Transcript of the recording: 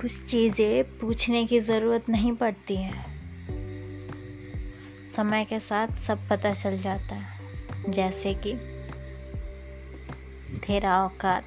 कुछ चीज़ें पूछने की ज़रूरत नहीं पड़ती है। समय के साथ सब पता चल जाता है, जैसे कि तेरा औकात